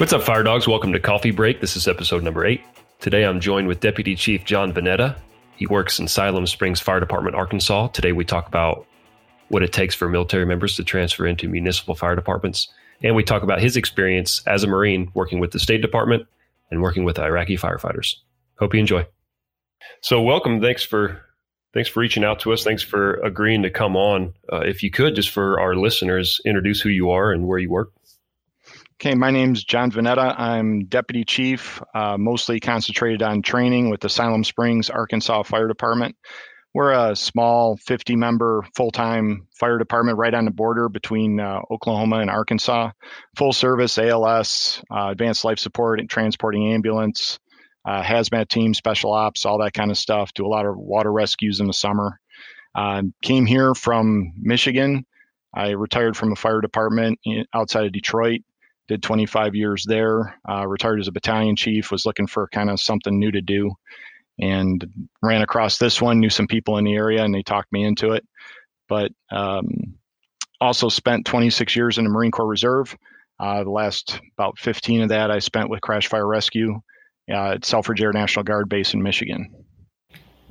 What's up, FireDawgs? Welcome to Coffee Break. This is episode number eight. Today I'm joined with Deputy Chief John Vanatta. He works in Siloam Springs Fire Department, Arkansas. Today we talk about what it takes for military members to transfer into municipal fire departments. And we talk about his experience as a Marine working with the State Department and working with Iraqi firefighters. Hope you enjoy. So, welcome. Thanks for thanks for reaching out to us. Thanks for agreeing to come on. Uh, if you could, just for our listeners, introduce who you are and where you work. Okay, my name's John Vanatta. I'm deputy chief, uh, mostly concentrated on training with the Siloam Springs, Arkansas Fire Department. We're a small 50 member full time fire department right on the border between uh, Oklahoma and Arkansas. Full service ALS, uh, advanced life support, and transporting ambulance, uh, hazmat team, special ops, all that kind of stuff. Do a lot of water rescues in the summer. Um, came here from Michigan. I retired from a fire department outside of Detroit did 25 years there, uh, retired as a battalion chief, was looking for kind of something new to do, and ran across this one, knew some people in the area, and they talked me into it. But um, also spent 26 years in the Marine Corps Reserve. Uh, the last about 15 of that I spent with Crash Fire Rescue uh, at Selfridge Air National Guard Base in Michigan.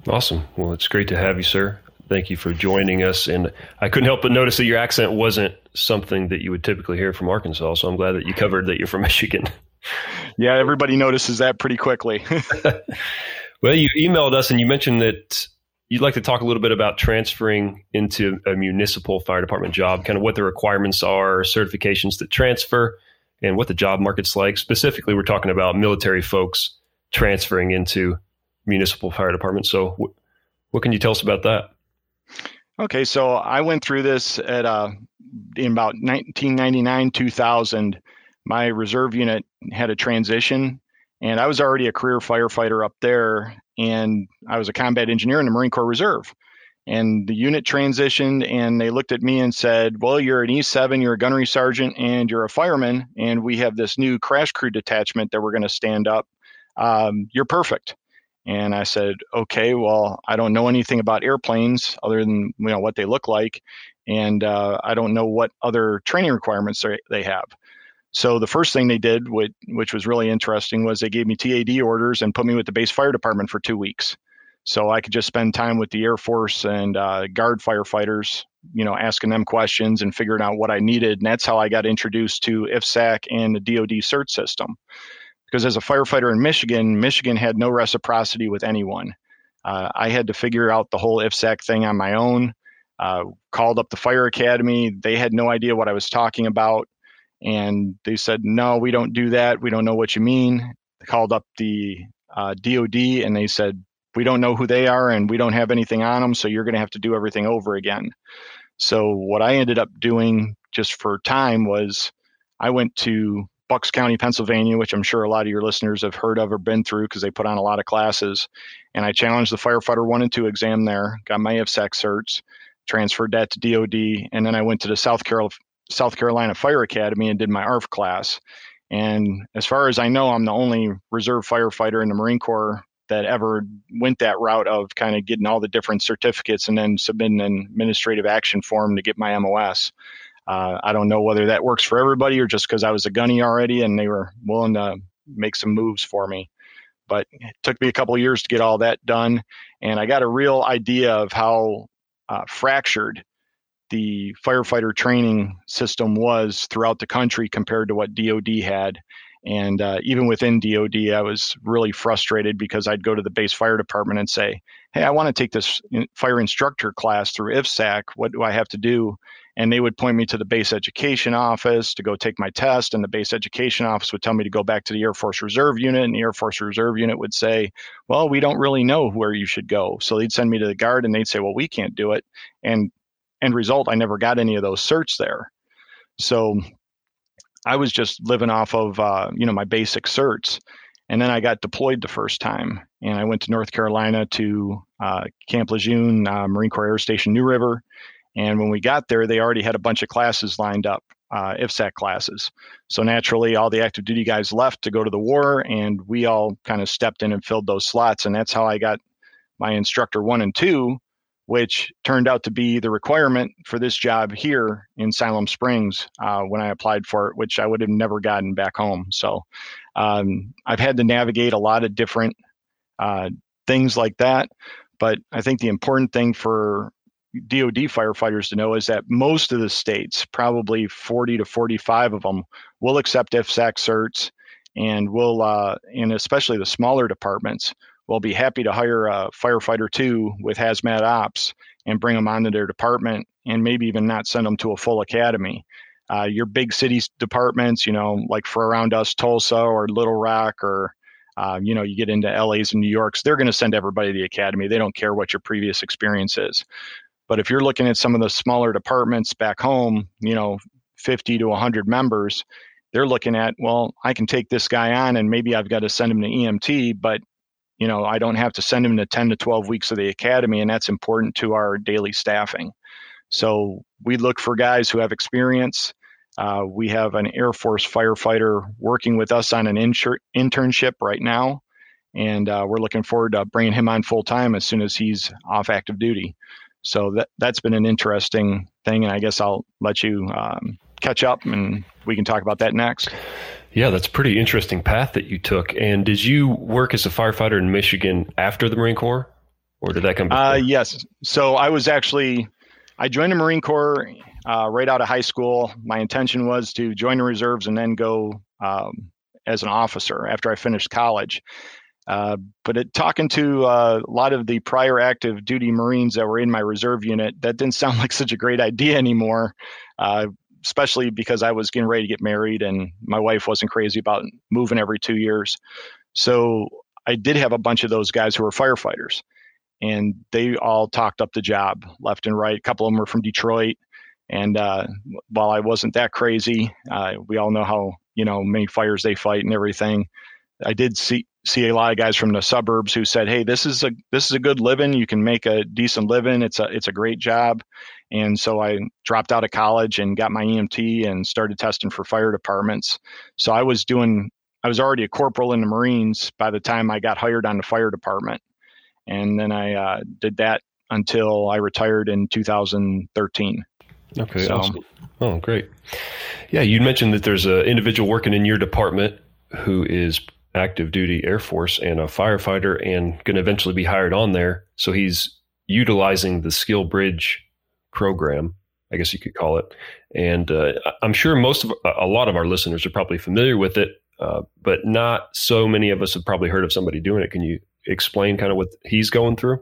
Awesome. Well, it's great to have you, sir. Thank you for joining us. And I couldn't help but notice that your accent wasn't something that you would typically hear from Arkansas. So I'm glad that you covered that you're from Michigan. Yeah, everybody notices that pretty quickly. well, you emailed us and you mentioned that you'd like to talk a little bit about transferring into a municipal fire department job, kind of what the requirements are, certifications to transfer, and what the job market's like. Specifically, we're talking about military folks transferring into municipal fire departments. So, what can you tell us about that? Okay, so I went through this at uh, in about 1999 2000. My reserve unit had a transition, and I was already a career firefighter up there, and I was a combat engineer in the Marine Corps Reserve. And the unit transitioned, and they looked at me and said, "Well, you're an E7, you're a gunnery sergeant, and you're a fireman, and we have this new crash crew detachment that we're going to stand up. Um, you're perfect." And I said, okay, well, I don't know anything about airplanes other than you know what they look like, and uh, I don't know what other training requirements they have. So the first thing they did, which, which was really interesting, was they gave me TAD orders and put me with the base fire department for two weeks. So I could just spend time with the Air Force and uh, guard firefighters, you know, asking them questions and figuring out what I needed. And that's how I got introduced to IFSAC and the DoD CERT system because as a firefighter in Michigan, Michigan had no reciprocity with anyone. Uh, I had to figure out the whole IFSAC thing on my own. Uh, called up the fire academy. They had no idea what I was talking about. And they said, no, we don't do that. We don't know what you mean. They called up the uh, DOD and they said, we don't know who they are and we don't have anything on them. So you're going to have to do everything over again. So what I ended up doing just for time was I went to Bucks County, Pennsylvania, which I'm sure a lot of your listeners have heard of or been through because they put on a lot of classes. And I challenged the firefighter one and two exam there, got my IFSAC certs, transferred that to DOD, and then I went to the South Carolina, South Carolina Fire Academy and did my ARF class. And as far as I know, I'm the only reserve firefighter in the Marine Corps that ever went that route of kind of getting all the different certificates and then submitting an administrative action form to get my MOS. Uh, I don't know whether that works for everybody or just because I was a gunny already and they were willing to make some moves for me. But it took me a couple years to get all that done, and I got a real idea of how uh, fractured the firefighter training system was throughout the country compared to what DoD had. And uh, even within DoD, I was really frustrated because I'd go to the base fire department and say, "Hey, I want to take this fire instructor class through IFSAC. What do I have to do?" And they would point me to the base education office to go take my test and the base education office would tell me to go back to the air force reserve unit and the air force reserve unit would say well we don't really know where you should go. So they'd send me to the guard and they'd say well we can't do it. And end result i never got any of those certs there. So i was just living off of uh, you know my basic certs. And then i got deployed the first time and i went to north carolina to uh, camp lejeune uh, marine corps air station new river and when we got there, they already had a bunch of classes lined up, uh, IFSAC classes. So naturally, all the active duty guys left to go to the war, and we all kind of stepped in and filled those slots. And that's how I got my instructor one and two which turned out to be the requirement for this job here in Siloam Springs uh, when I applied for it, which I would have never gotten back home. So um, I've had to navigate a lot of different uh, things like that. But I think the important thing for DoD firefighters to know is that most of the states, probably 40 to 45 of them, will accept FSAC certs and will, uh, and especially the smaller departments, will be happy to hire a firefighter two with hazmat ops and bring them onto their department and maybe even not send them to a full academy. Uh, your big cities departments, you know, like for around us, Tulsa or Little Rock or uh, you know, you get into LA's and New York's, they're going to send everybody to the academy. They don't care what your previous experience is. But if you're looking at some of the smaller departments back home, you know, 50 to 100 members, they're looking at, well, I can take this guy on and maybe I've got to send him to EMT, but you know, I don't have to send him to 10 to 12 weeks of the academy, and that's important to our daily staffing. So we look for guys who have experience. Uh, we have an Air Force firefighter working with us on an insur- internship right now, and uh, we're looking forward to bringing him on full time as soon as he's off active duty. So that that's been an interesting thing, and I guess I'll let you um, catch up, and we can talk about that next. Yeah, that's a pretty interesting path that you took. And did you work as a firefighter in Michigan after the Marine Corps, or did that come? Uh, yes. So I was actually I joined the Marine Corps uh, right out of high school. My intention was to join the reserves and then go um, as an officer after I finished college. Uh, but it, talking to uh, a lot of the prior active duty Marines that were in my reserve unit, that didn't sound like such a great idea anymore. Uh, especially because I was getting ready to get married and my wife wasn't crazy about moving every two years. So I did have a bunch of those guys who were firefighters and they all talked up the job left and right. A couple of them were from Detroit. And uh, while I wasn't that crazy, we all know how, you know, many fires they fight and everything. I did see see a lot of guys from the suburbs who said, "Hey, this is a this is a good living. You can make a decent living. It's a it's a great job." And so I dropped out of college and got my EMT and started testing for fire departments. So I was doing I was already a corporal in the Marines by the time I got hired on the fire department, and then I uh, did that until I retired in 2013. Okay, so, awesome. Oh, great. Yeah, you mentioned that there's an individual working in your department who is active duty Air Force and a firefighter and going to eventually be hired on there. So he's utilizing the skill bridge program, I guess you could call it. And uh, I'm sure most of a lot of our listeners are probably familiar with it, uh, but not so many of us have probably heard of somebody doing it. Can you explain kind of what he's going through?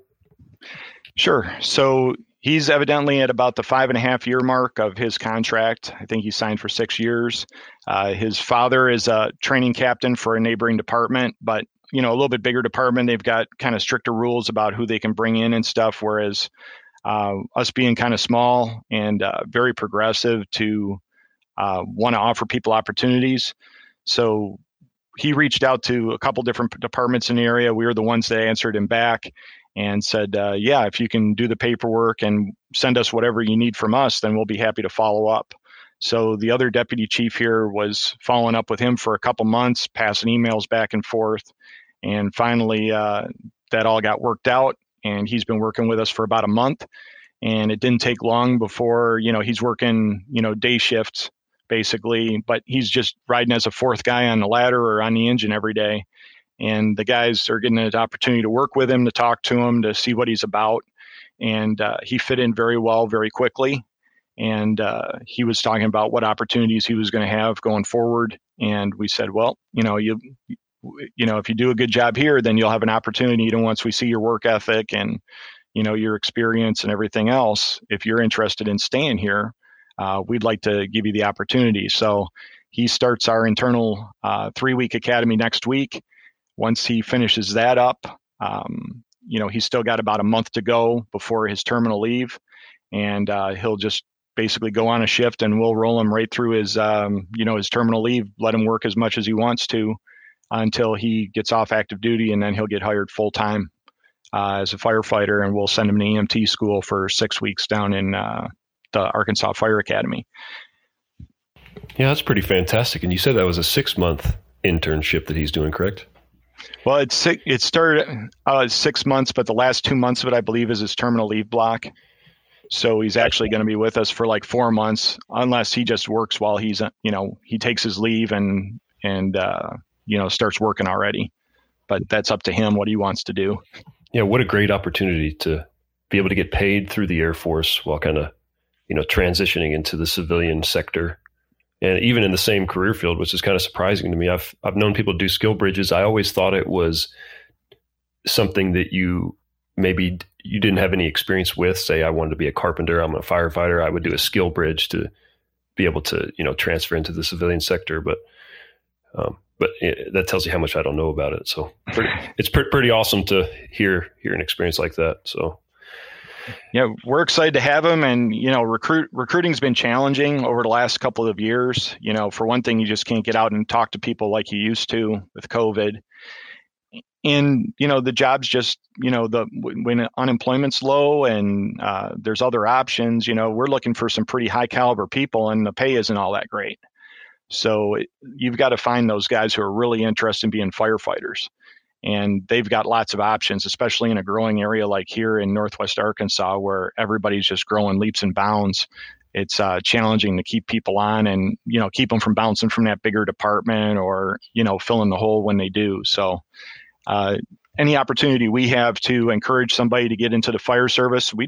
Sure. So he's evidently at about the five and a half year mark of his contract. I think he signed for six years. Uh, his father is a training captain for a neighboring department, but you know a little bit bigger department. They've got kind of stricter rules about who they can bring in and stuff. Whereas uh, us being kind of small and uh, very progressive to uh, want to offer people opportunities. So he reached out to a couple different departments in the area. We were the ones that answered him back and said, uh, "Yeah, if you can do the paperwork and send us whatever you need from us, then we'll be happy to follow up." So the other deputy chief here was following up with him for a couple months, passing emails back and forth, and finally uh, that all got worked out. And he's been working with us for about a month, and it didn't take long before you know he's working you know day shifts basically, but he's just riding as a fourth guy on the ladder or on the engine every day. And the guys are getting an opportunity to work with him, to talk to him, to see what he's about. And uh, he fit in very well, very quickly and uh, he was talking about what opportunities he was going to have going forward. And we said, well, you know, you you know, if you do a good job here, then you'll have an opportunity. Know, once we see your work ethic and you know your experience and everything else, if you're interested in staying here, uh, we'd like to give you the opportunity. So he starts our internal uh, three week academy next week. Once he finishes that up, um, you know, he's still got about a month to go before his terminal leave, and uh, he'll just basically go on a shift and we'll roll him right through his um, you know his terminal leave let him work as much as he wants to until he gets off active duty and then he'll get hired full time uh, as a firefighter and we'll send him to emt school for six weeks down in uh, the arkansas fire academy. Yeah that's pretty fantastic. And you said that was a six month internship that he's doing correct Well, it's it started uh, six months, but the last two months of it, I believe, is his terminal leave block. So he's actually going to be with us for like four months, unless he just works while he's, you know, he takes his leave and and uh, you know starts working already. But that's up to him what he wants to do. Yeah, what a great opportunity to be able to get paid through the Air Force while kind of, you know, transitioning into the civilian sector, and even in the same career field, which is kind of surprising to me. I've I've known people do skill bridges. I always thought it was something that you maybe you didn't have any experience with, say I wanted to be a carpenter, I'm a firefighter, I would do a skill bridge to be able to, you know, transfer into the civilian sector. But, um, but it, that tells you how much I don't know about it. So pretty, it's pre- pretty awesome to hear, hear an experience like that. So, yeah, we're excited to have him. And, you know, recruit recruiting's been challenging over the last couple of years. You know, for one thing, you just can't get out and talk to people like you used to with COVID and you know the jobs just you know the when unemployment's low and uh, there's other options you know we're looking for some pretty high caliber people and the pay isn't all that great so you've got to find those guys who are really interested in being firefighters and they've got lots of options especially in a growing area like here in northwest arkansas where everybody's just growing leaps and bounds it's uh, challenging to keep people on and you know keep them from bouncing from that bigger department or you know filling the hole when they do so uh, any opportunity we have to encourage somebody to get into the fire service, we,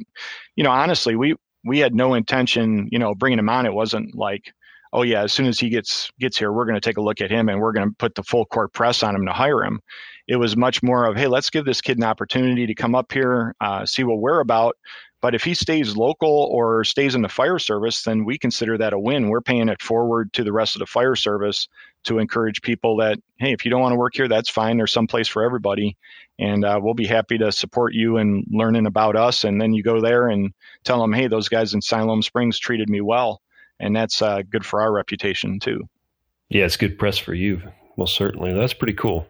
you know, honestly, we we had no intention, you know, bringing them on. It wasn't like, oh yeah, as soon as he gets gets here, we're going to take a look at him and we're going to put the full court press on him to hire him. It was much more of, hey, let's give this kid an opportunity to come up here, uh, see what we're about. But if he stays local or stays in the fire service, then we consider that a win. We're paying it forward to the rest of the fire service to encourage people that, hey, if you don't want to work here, that's fine. There's some place for everybody. And uh, we'll be happy to support you in learning about us. And then you go there and tell them, hey, those guys in Siloam Springs treated me well. And that's uh, good for our reputation, too. Yeah, it's good press for you. Most certainly. That's pretty cool.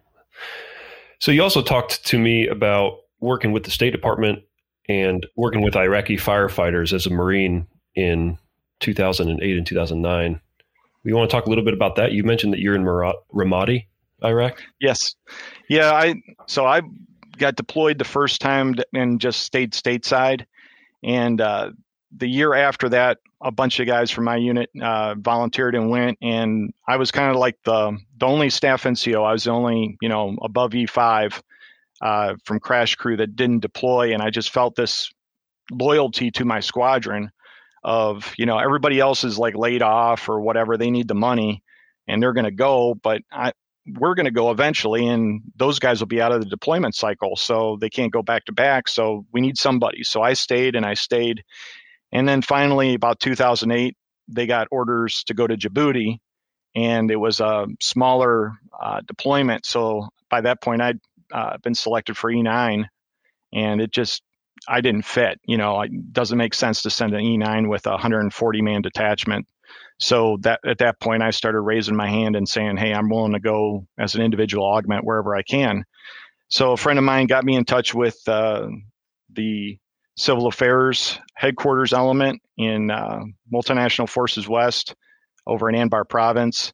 So you also talked to me about working with the State Department and working with Iraqi firefighters as a Marine in 2008 and 2009. We want to talk a little bit about that. You mentioned that you're in Ramadi, Iraq. Yes. Yeah. I so I got deployed the first time and just stayed stateside, and uh, the year after that, a bunch of guys from my unit uh, volunteered and went, and I was kind of like the the only staff NCO. I was the only you know above E five uh, from crash crew that didn't deploy, and I just felt this loyalty to my squadron of you know everybody else is like laid off or whatever they need the money and they're going to go but I, we're going to go eventually and those guys will be out of the deployment cycle so they can't go back to back so we need somebody so i stayed and i stayed and then finally about 2008 they got orders to go to djibouti and it was a smaller uh, deployment so by that point i'd uh, been selected for e9 and it just I didn't fit. You know, it doesn't make sense to send an E9 with a 140 man detachment. So that at that point, I started raising my hand and saying, "Hey, I'm willing to go as an individual augment wherever I can." So a friend of mine got me in touch with uh, the Civil Affairs headquarters element in uh, Multinational Forces West over in Anbar Province,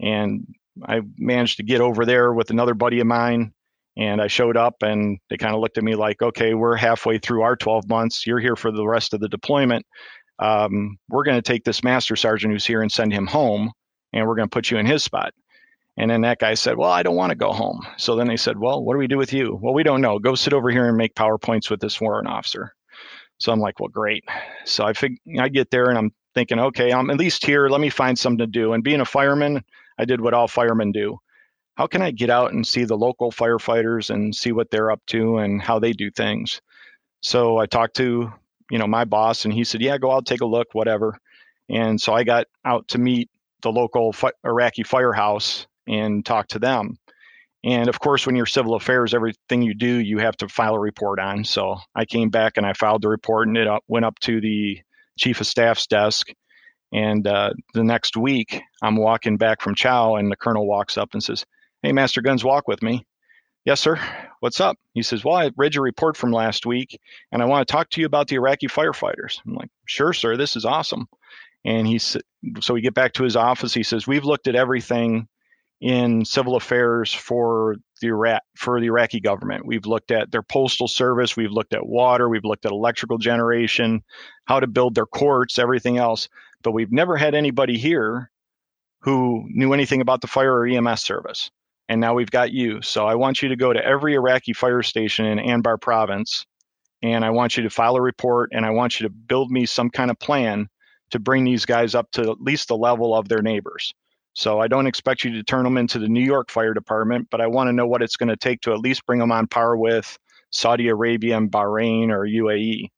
and I managed to get over there with another buddy of mine and I showed up and they kind of looked at me like, okay, we're halfway through our 12 months. You're here for the rest of the deployment. Um, we're going to take this master sergeant who's here and send him home, and we're going to put you in his spot. And then that guy said, Well, I don't want to go home. So then they said, Well, what do we do with you? Well, we don't know. Go sit over here and make PowerPoints with this warrant officer. So I'm like, Well, great. So I fig- I get there and I'm thinking, okay, I'm at least here. Let me find something to do. And being a fireman, I did what all firemen do how can I get out and see the local firefighters and see what they're up to and how they do things? So I talked to, you know, my boss and he said, yeah, go out, take a look, whatever. And so I got out to meet the local fi- Iraqi firehouse and talk to them. And of course, when you're civil affairs, everything you do, you have to file a report on. So I came back and I filed the report and it up, went up to the chief of staff's desk. And uh, the next week, I'm walking back from chow, and the colonel walks up and says, Hey, Master Guns, walk with me. Yes, sir. What's up? He says, Well, I read your report from last week and I want to talk to you about the Iraqi firefighters. I'm like, Sure, sir. This is awesome. And he's so we get back to his office. He says, We've looked at everything in civil affairs for the Iraq, for the Iraqi government. We've looked at their postal service, we've looked at water, we've looked at electrical generation, how to build their courts, everything else. But we've never had anybody here who knew anything about the fire or EMS service. And now we've got you. So I want you to go to every Iraqi fire station in Anbar province and I want you to file a report and I want you to build me some kind of plan to bring these guys up to at least the level of their neighbors. So I don't expect you to turn them into the New York Fire Department, but I want to know what it's going to take to at least bring them on par with Saudi Arabia and Bahrain or UAE.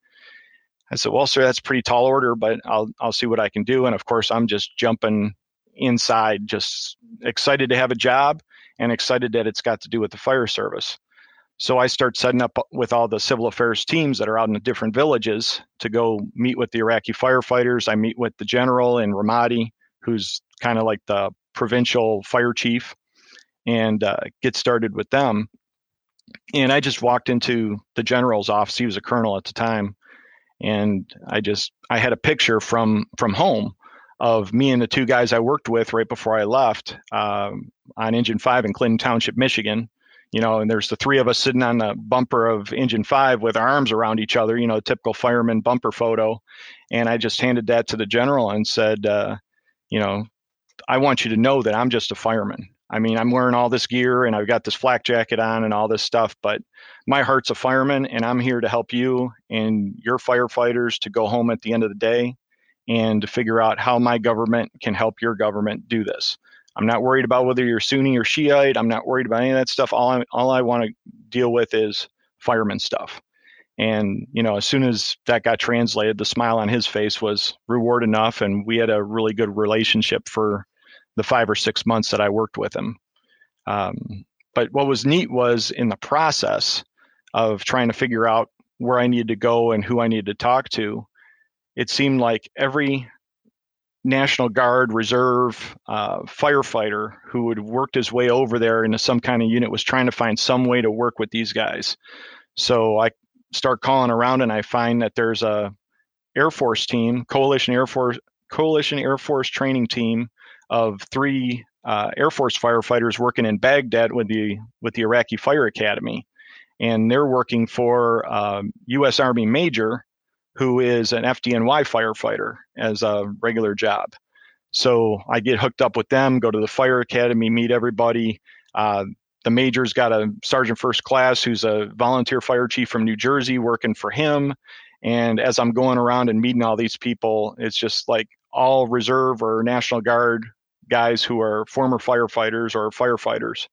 I said, well, sir, that's pretty tall order, but I'll I'll see what I can do. And of course, I'm just jumping inside, just excited to have a job and excited that it's got to do with the fire service. So I start setting up with all the civil affairs teams that are out in the different villages to go meet with the Iraqi firefighters. I meet with the general in Ramadi, who's kind of like the provincial fire chief, and uh, get started with them. And I just walked into the general's office. He was a colonel at the time, and I just I had a picture from from home of me and the two guys I worked with right before I left um, on Engine Five in Clinton Township, Michigan. You know, and there's the three of us sitting on the bumper of Engine Five with our arms around each other. You know, typical fireman bumper photo. And I just handed that to the general and said, uh, you know, I want you to know that I'm just a fireman. I mean, I'm wearing all this gear and I've got this flak jacket on and all this stuff, but my heart's a fireman and I'm here to help you and your firefighters to go home at the end of the day and to figure out how my government can help your government do this. I'm not worried about whether you're Sunni or Shiite. I'm not worried about any of that stuff. All I all I want to deal with is fireman stuff. And, you know, as soon as that got translated, the smile on his face was reward enough. And we had a really good relationship for the five or six months that I worked with him. Um, but what was neat was in the process of trying to figure out where I needed to go and who I needed to talk to, it seemed like every National Guard, Reserve, uh, firefighter who had worked his way over there into some kind of unit was trying to find some way to work with these guys. So I start calling around and I find that there's a Air Force team, Coalition Air Force, Coalition Air Force training team of three uh, Air Force firefighters working in Baghdad with the with the Iraqi Fire Academy, and they're working for um, U.S. Army Major, who is an FDNY firefighter as a regular job. So I get hooked up with them, go to the fire academy, meet everybody. Uh, the major's got a sergeant first class who's a volunteer fire chief from New Jersey working for him. And as I'm going around and meeting all these people, it's just like all reserve or National Guard guys who are former firefighters or firefighters.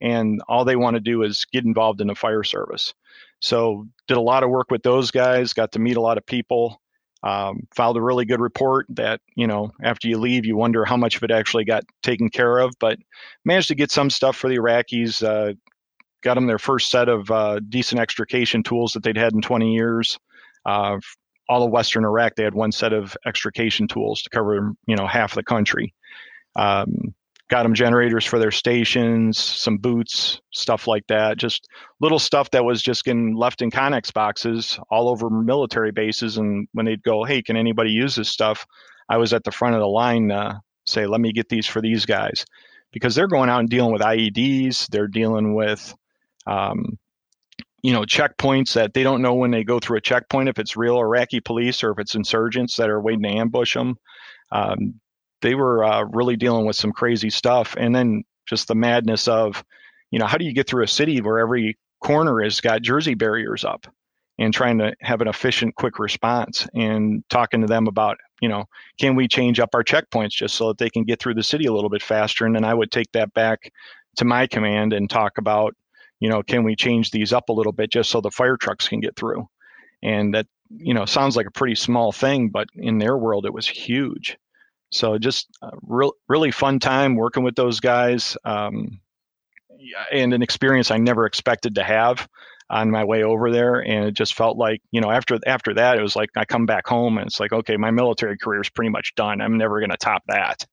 And all they want to do is get involved in the fire service. So did a lot of work with those guys, got to meet a lot of people. Um, filed a really good report that you know after you leave you wonder how much of it actually got taken care of but managed to get some stuff for the iraqis uh, got them their first set of uh, decent extrication tools that they'd had in 20 years. Uh, all of western iraq they had one set of extrication tools to cover you know half the country. Um, got them generators for their stations, some boots, stuff like that. Just little stuff that was just getting left in Connex boxes all over military bases. And when they'd go, hey, can anybody use this stuff? I was at the front of the line, uh, say, let me get these for these guys. Because they're going out and dealing with IEDs, they're dealing with, um, you know, checkpoints that they don't know when they go through a checkpoint if it's real Iraqi police or if it's insurgents that are waiting to ambush them. Um, they were uh, really dealing with some crazy stuff. And then just the madness of, you know, how do you get through a city where every corner has got Jersey barriers up and trying to have an efficient, quick response and talking to them about, you know, can we change up our checkpoints just so that they can get through the city a little bit faster? And then I would take that back to my command and talk about, you know, can we change these up a little bit just so the fire trucks can get through? And that, you know, sounds like a pretty small thing, but in their world, it was huge. So just real, really fun time working with those guys, um, and an experience I never expected to have on my way over there. And it just felt like, you know, after after that, it was like I come back home and it's like, okay, my military career is pretty much done. I'm never going to top that.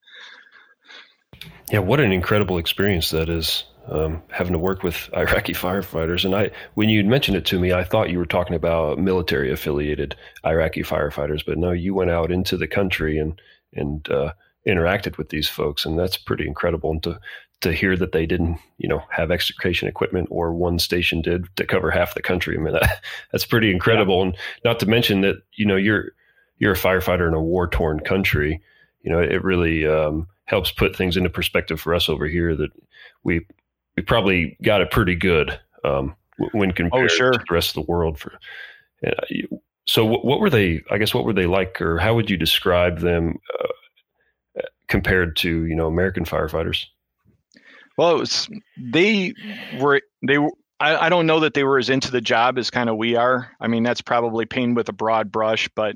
Yeah, what an incredible experience that is. Um, having to work with Iraqi firefighters. And I, when you mentioned it to me, I thought you were talking about military affiliated Iraqi firefighters, but no, you went out into the country and and uh, interacted with these folks, and that's pretty incredible. And to to hear that they didn't, you know, have extrication equipment or one station did to cover half the country. I mean, that, that's pretty incredible. Yeah. And not to mention that, you know, you're, you're a firefighter in a war torn country. You know, it really um, helps put things into perspective for us over here that we, we probably got it pretty good um, when compared oh, sure. to the rest of the world. For uh, so, what, what, were they? I guess what were they like, or how would you describe them uh, compared to you know American firefighters? Well, was, they were they were. I, I don't know that they were as into the job as kind of we are. I mean, that's probably painted with a broad brush, but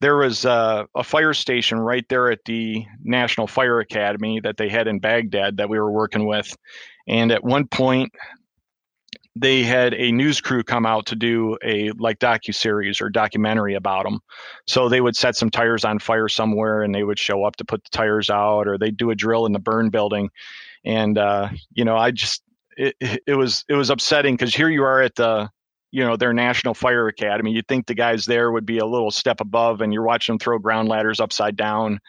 there was a, a, fire station right there at the National Fire Academy that they had in Baghdad that we were working with. And at one point, they had a news crew come out to do a like docu series or documentary about them. So they would set some tires on fire somewhere, and they would show up to put the tires out, or they'd do a drill in the burn building. And uh, you know, I just it, it was it was upsetting because here you are at the you know their national fire academy. You'd think the guys there would be a little step above and you're watching them throw ground ladders upside down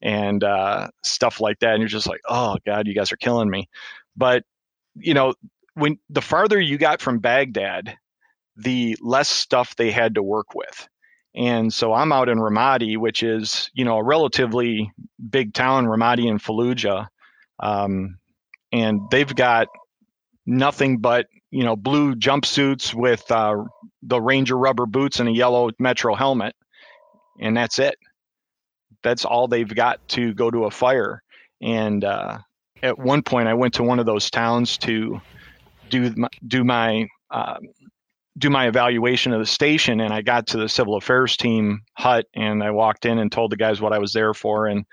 and uh, stuff like that. And you're just like oh god you guys are killing me. But you know when the farther you got from baghdad the less stuff they had to work with and so i'm out in ramadi which is you know a relatively big town ramadi and fallujah um, and they've got nothing but you know blue jumpsuits with uh, the Ranger rubber boots and a yellow Metro helmet, and that's it. That's all they've got to go to a fire. And uh, at one point, I went to one of those towns to do my, do my uh, do my evaluation of the station, and I got to the civil affairs team hut, and I walked in and told the guys what I was there for, and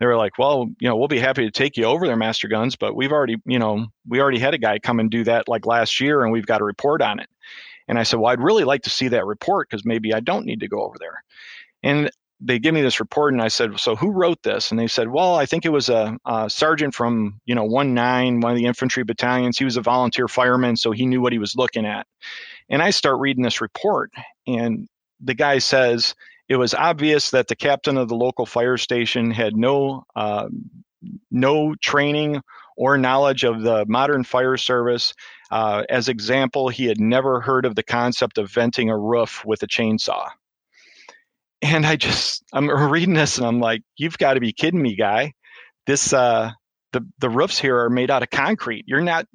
they were like, well, you know, we'll be happy to take you over there, Master Guns, but we've already, you know, we already had a guy come and do that like last year and we've got a report on it. And I said, well, I'd really like to see that report because maybe I don't need to go over there. And they give me this report and I said, so who wrote this? And they said, well, I think it was a, a sergeant from, you know, one nine, one of the infantry battalions. He was a volunteer fireman, so he knew what he was looking at. And I start reading this report and the guy says, it was obvious that the captain of the local fire station had no uh, no training or knowledge of the modern fire service. Uh, as example, he had never heard of the concept of venting a roof with a chainsaw. And I just I'm reading this and I'm like, you've got to be kidding me, guy. This uh, the the roofs here are made out of concrete. You're not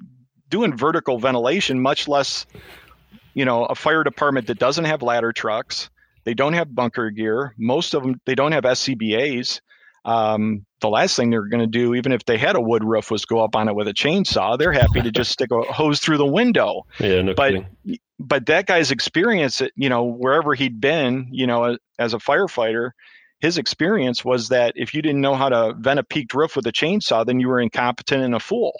doing vertical ventilation, much less you know a fire department that doesn't have ladder trucks they don't have bunker gear. Most of them, they don't have SCBAs. Um, the last thing they're going to do, even if they had a wood roof, was go up on it with a chainsaw. They're happy to just stick a hose through the window. Yeah, no but kidding. but that guy's experience, you know, wherever he'd been, you know, as a firefighter, his experience was that if you didn't know how to vent a peaked roof with a chainsaw, then you were incompetent and a fool.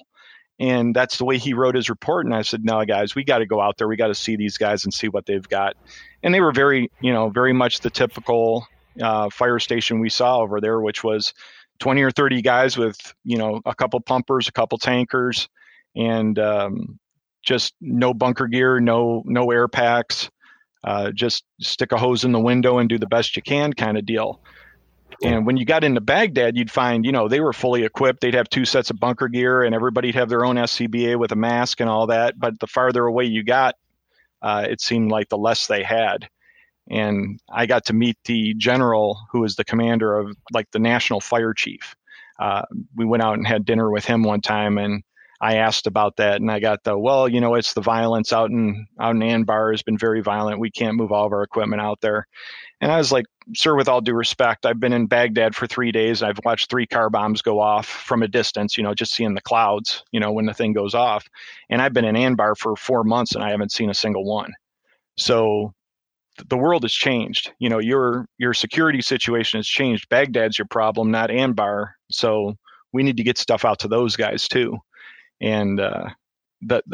And that's the way he wrote his report. And I said, no, guys, we got to go out there. We got to see these guys and see what they've got. And they were very, you know, very much the typical uh, fire station we saw over there, which was 20 or 30 guys with, you know, a couple pumpers, a couple tankers, and um, just no bunker gear, no no air packs. Uh, just stick a hose in the window and do the best you can kind of deal. And when you got into Baghdad, you'd find, you know, they were fully equipped. They'd have two sets of bunker gear and everybody'd have their own SCBA with a mask and all that. But the farther away you got, uh, it seemed like the less they had. And I got to meet the general who was the commander of like the national fire chief. Uh, we went out and had dinner with him one time and I asked about that and I got the, well, you know, it's the violence out in, out in Anbar has been very violent. We can't move all of our equipment out there. And I was like, sir, with all due respect, I've been in Baghdad for three days. I've watched three car bombs go off from a distance, you know, just seeing the clouds, you know, when the thing goes off. And I've been in Anbar for four months and I haven't seen a single one. So the world has changed. You know, your your security situation has changed. Baghdad's your problem, not Anbar. So we need to get stuff out to those guys too. And uh,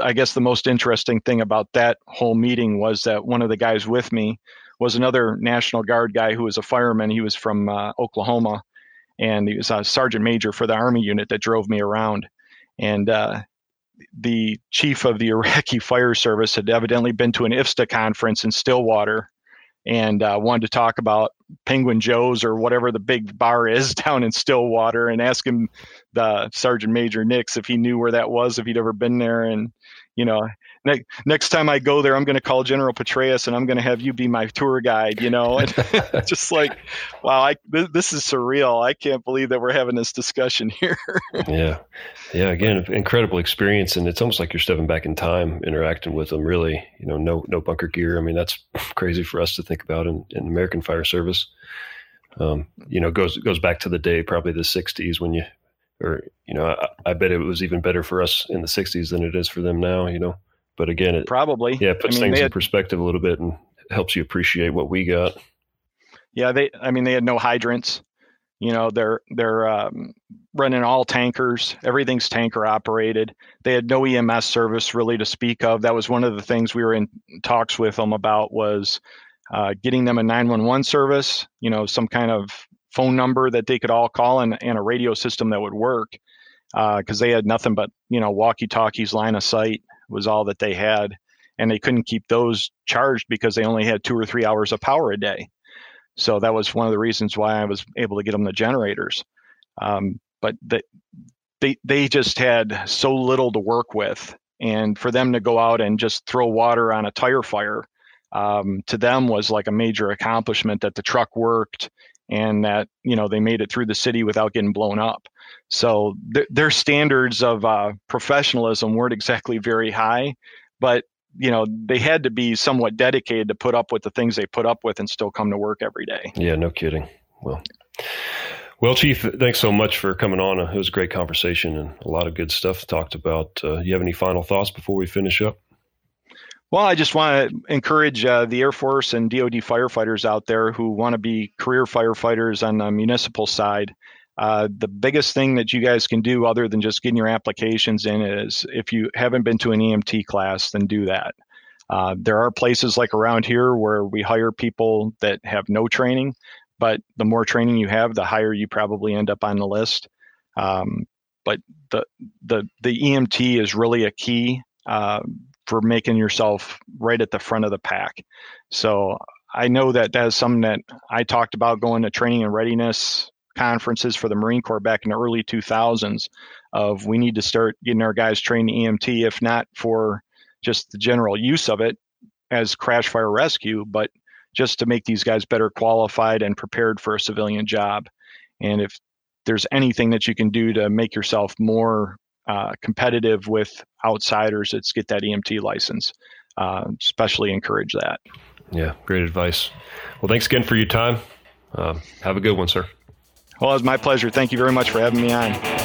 I guess the most interesting thing about that whole meeting was that one of the guys with me was another National Guard guy who was a fireman. He was from uh, Oklahoma, and he was a sergeant major for the Army unit that drove me around. And uh, the chief of the Iraqi Fire Service had evidently been to an IFSTA conference in Stillwater and uh, wanted to talk about Penguin Joe's or whatever the big bar is down in Stillwater and ask him uh, Sergeant Major Nix if he knew where that was, if he'd ever been there. And, you know, ne- next time I go there, I'm going to call General Petraeus and I'm going to have you be my tour guide, you know, and just like, wow, I, th- this is surreal. I can't believe that we're having this discussion here. yeah. Yeah. Again, incredible experience. And it's almost like you're stepping back in time, interacting with them really, you know, no, no bunker gear. I mean, that's crazy for us to think about in, in American fire service. Um, you know, goes, goes back to the day, probably the sixties when you, or, you know, I, I bet it was even better for us in the sixties than it is for them now, you know? But again, it probably yeah puts I mean, things had, in perspective a little bit and helps you appreciate what we got. Yeah, they. I mean, they had no hydrants. You know, they're they're um, running all tankers. Everything's tanker operated. They had no EMS service really to speak of. That was one of the things we were in talks with them about was uh, getting them a 911 service. You know, some kind of phone number that they could all call and, and a radio system that would work because uh, they had nothing but you know walkie talkies, line of sight, was all that they had. And they couldn't keep those charged because they only had two or three hours of power a day. So that was one of the reasons why I was able to get them the generators. Um, but the, they they just had so little to work with, and for them to go out and just throw water on a tire fire um, to them was like a major accomplishment that the truck worked and that you know they made it through the city without getting blown up. So th- their standards of uh, professionalism weren't exactly very high, but you know they had to be somewhat dedicated to put up with the things they put up with and still come to work every day. Yeah, no kidding. Well. Well, Chief, thanks so much for coming on. It was a great conversation and a lot of good stuff talked about. Uh, you have any final thoughts before we finish up? Well, I just want to encourage uh, the Air Force and DoD firefighters out there who want to be career firefighters on the municipal side. Uh, the biggest thing that you guys can do, other than just getting your applications in, is if you haven't been to an EMT class, then do that. Uh, there are places like around here where we hire people that have no training, but the more training you have, the higher you probably end up on the list. Um, but the the the EMT is really a key uh, for making yourself right at the front of the pack. So I know that that's something that I talked about going to training and readiness conferences for the Marine Corps back in the early 2000s of we need to start getting our guys trained EMT, if not for just the general use of it as crash fire rescue, but just to make these guys better qualified and prepared for a civilian job. And if there's anything that you can do to make yourself more uh, competitive with outsiders that's get that EMT license. Uh, especially encourage that. Yeah, great advice. Well, thanks again for your time. Uh, have a good one, sir. Well, it was my pleasure. Thank you very much for having me on.